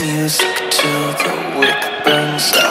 music till the wick burns out.